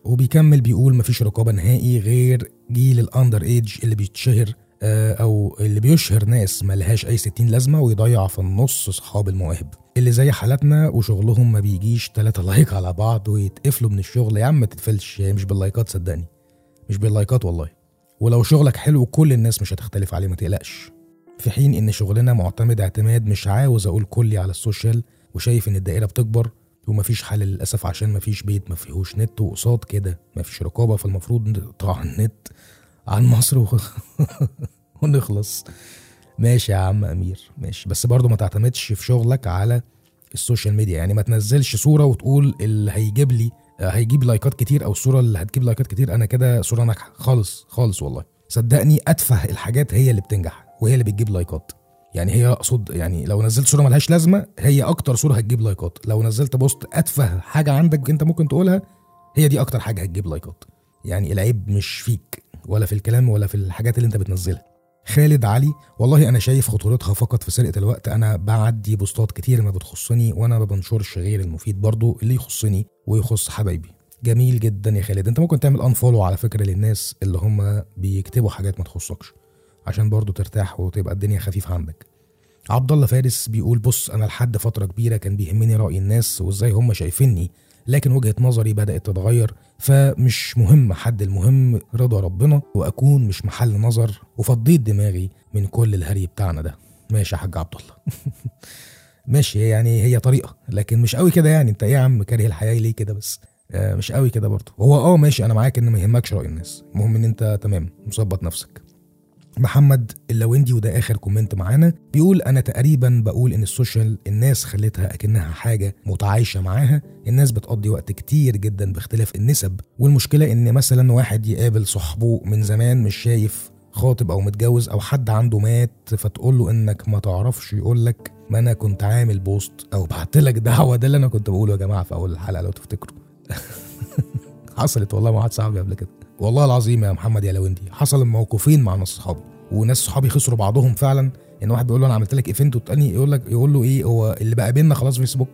Speaker 1: وبيكمل بيقول مفيش رقابة نهائي غير جيل ال underage اللي بيتشهر آه، أو اللي بيشهر ناس ملهاش أي ستين لازمة ويضيع في النص أصحاب المواهب. اللي زي حالاتنا وشغلهم ما بيجيش تلاتة like على بعض ويتقفلوا من الشغل. يا عم ما تتقفلش هي مش بال likes صدقني. مش بال likes والله. ولو شغلك حلو كل الناس مش هتختلف عليه ما تقلقش. في حين إن شغلنا معتمد اعتماد مش عاوز أقول كلي على ال social وشايف إن الدائرة بتكبر ومفيش حل للأسف عشان مفيش بيت مفيهوش نت وقصاد كده. مفيش رقابة فالمفروض نقطع النت عن مصر و... ونخلص. ماشي يا عم أمير ماشي. بس برضو ما تعتمدش في شغلك على ال social media. يعني ما تنزلش صورة وتقول اللي هيجيب لي هيجيب likes كتير أو الصورة اللي هتجيب likes كتير. أنا كده صورة ناجحة. خالص خالص والله. صدقني أتفه الحاجات هي اللي بتنجح وهي اللي بتجيب likes. يعني هي أقصد يعني لو نزلت صورة ملهاش لازمة هي أكتر صورة هتجيب likes. لو نزلت post أتفه حاجة عندك أنت ممكن تقولها هي دي أكتر حاجة هتجيب likes. يعني العيب مش فيك ولا في الكلام ولا في الحاجات اللي أنت بتنزلها. خالد علي. والله أنا شايف خطورتها فقط في سرقة الوقت. أنا بعدي posts كتير ما بتخصني وأنا ما بنشرش غير المفيد برضو اللي يخصني ويخص حبايبي. جميل جدا يا خالد. أنت ممكن تعمل unfollow على فكرة للناس اللي هم بيكتبوا حاجات ما تخصكش عشان برضو ترتاح وتبقى الدنيا خفيفة عندك. عبد الله فارس بيقول بص أنا لحد فترة كبيرة كان بيهمني رأي الناس وإزاي هم شايفيني لكن وجهة نظري بدأت تتغير فمش مهم حد المهم رضا ربنا وأكون مش محل نظر وفضيت دماغي من كل الهري بتاعنا ده. ماشي يا حاج عبد الله ماشي يعني هي طريقة لكن مش قوي كده يعني. انت إيه يا عم كاره الحياة ليه كده بس؟ آه مش قوي كده برضه. هو آه ماشي أنا معاك إن ما يهمكش رأي الناس. المهم إن أنت تمام مظبط نفسك. محمد اللويندي وده آخر comment معانا. بيقول أنا تقريبا بقول إن ال social الناس خلتها أكنها حاجة متعايشة معاها. الناس بتقضي وقت كتير جدا باختلاف النسب. والمشكلة إن مثلا واحد يقابل صاحبه من زمان مش شايف خاطب أو متجوز أو حد عنده مات فتقول له إنك ما تعرفش يقول لك ما أنا كنت عامل post أو بعت لك دعوة. ده اللي أنا كنت بقوله يا جماعة في أول الحلقة لو تفتكروا. حصلت والله مع واحد صاحبي قبل كده. والله العظيم يا محمد يا لويندي حصل موقفين مع ناس صحابي وناس صحابي خسروا بعضهم فعلا. ان واحد بيقول له أنا عملت لك event والتاني يقول لك يقول له إيه هو اللي بقى بينا خلاص فيسبوك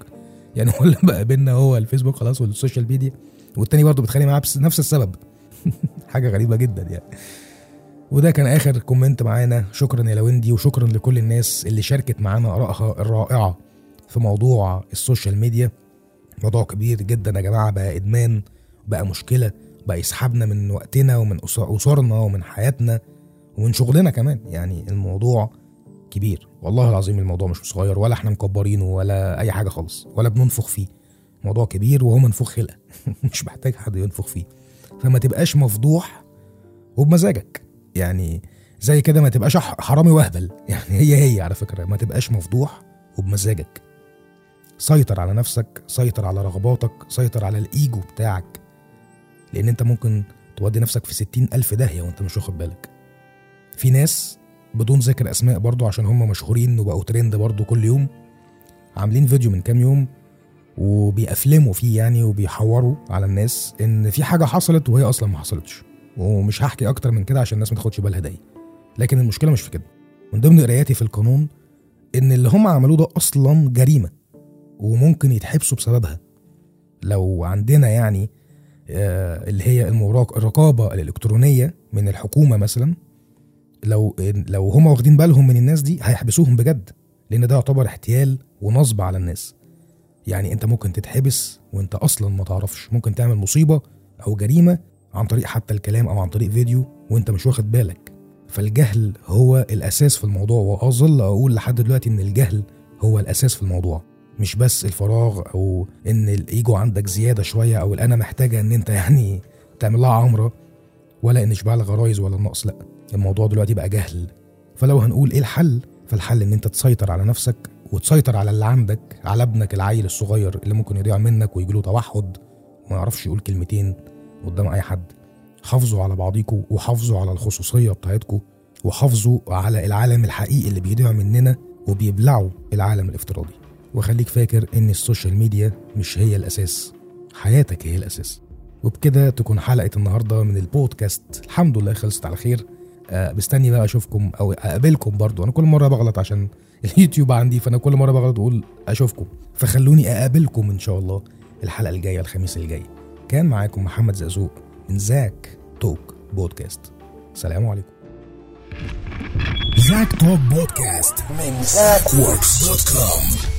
Speaker 1: يعني هو اللي بقى بينا هو الفيسبوك خلاص وال social media. والتاني برضه بيتخانق معاه بنفس السبب. حاجة غريبة جدا يعني. وده كان آخر comment معانا. شكرا يا لويندي وشكرا لكل الناس اللي شاركت معانا آرائها الرائعة في موضوع ال social media. موضوع كبير جدا يا جماعة بقى إدمان بقى مشكلة بقى يسحبنا من وقتنا ومن أسرنا ومن حياتنا. ومن شغلنا كمان. يعني الموضوع كبير. والله العظيم الموضوع مش صغير ولا إحنا مكبرينه ولا أي حاجة خالص ولا بننفخ فيه. موضوع كبير وهو منفوخ خلقة. مش محتاج حد ينفخ فيه. فما تبقاش مفضوح وبمزاجك. يعني زي كده ما تبقاش حرامي وهبل يعني هي هي على فكرة. ما تبقاش مفضوح وبمزاجك. سيطر على نفسك سيطر على رغباتك سيطر على الإيجو بتاعك. لأن أنت ممكن تودي نفسك في ستين ألف داهية وأنت مش واخد بالك. في ناس بدون ذكر أسماء برضو عشان هم مشهورين وبقوا ترند برضو كل يوم عاملين فيديو من كام يوم وبيأفلموا فيه يعني وبيحوروا على الناس إن في حاجة حصلت وهي أصلا ما حصلتش. ومش هحكي أكتر من كده عشان الناس ما تاخدش بالها داي لكن المشكلة مش في كده. من ضمن قراياتي في القانون إن اللي هم عملوه ده أصلا جريمة وممكن يتحبسوا بسببها. لو عندنا يعني آه اللي هي الرقابة الإلكترونية من الحكومة مثلا لو لو هم واخدين بالهم من الناس دي هيحبسوهم بجد لأن ده يعتبر احتيال ونصب على الناس. يعني أنت ممكن تتحبس وأنت أصلا ما تعرفش. ممكن تعمل مصيبة أو جريمة عن طريق حتى الكلام أو عن طريق فيديو وأنت مش واخد بالك. فالجهل هو الأساس في الموضوع وأظل أقول لحد دلوقتي إن الجهل هو الأساس في الموضوع. مش بس الفراغ أو إن الايجو عندك زيادة شوية أو الأنا محتاجة إن أنت يعني تعمل لها عمرة ولا إن تشبع لك غرايز ولا النقص لأ. الموضوع دلوقتي بقى جهل. فلو هنقول إيه الحل؟ فالحل إن أنت تسيطر على نفسك وتسيطر على اللي عندك على ابنك العيل الصغير اللي ممكن يضيع منك ويجيله توحد وما يعرفش يقول كلمتين قدام أي حد. حافظوا على بعضيكوا وحافظوا على الخصوصية بتاعتكوا وحافظوا على العالم الحقيقي اللي بيضيع مننا وبيبلعوا العالم الافتراضي. وخليك فاكر إن ال social media مش هي الأساس. حياتك هي الأساس. وبكده تكون حلقة النهارده من البودكاست. الحمد لله خلصت على خير. مستني بقى أشوفكم أو أقابلكم برضو. أنا كل مرة بغلط عشان اليوتيوب عندي فأنا كل مرة بغلط أقول أشوفكم. فخلوني أقابلكم إن شاء الله الحلقة الجاية الخميس الجاي. كان معاكم محمد زقزوق من زاك توك بودكاست. سلام عليكم.
Speaker 2: Zack Talk Podcast من ZackWorks.com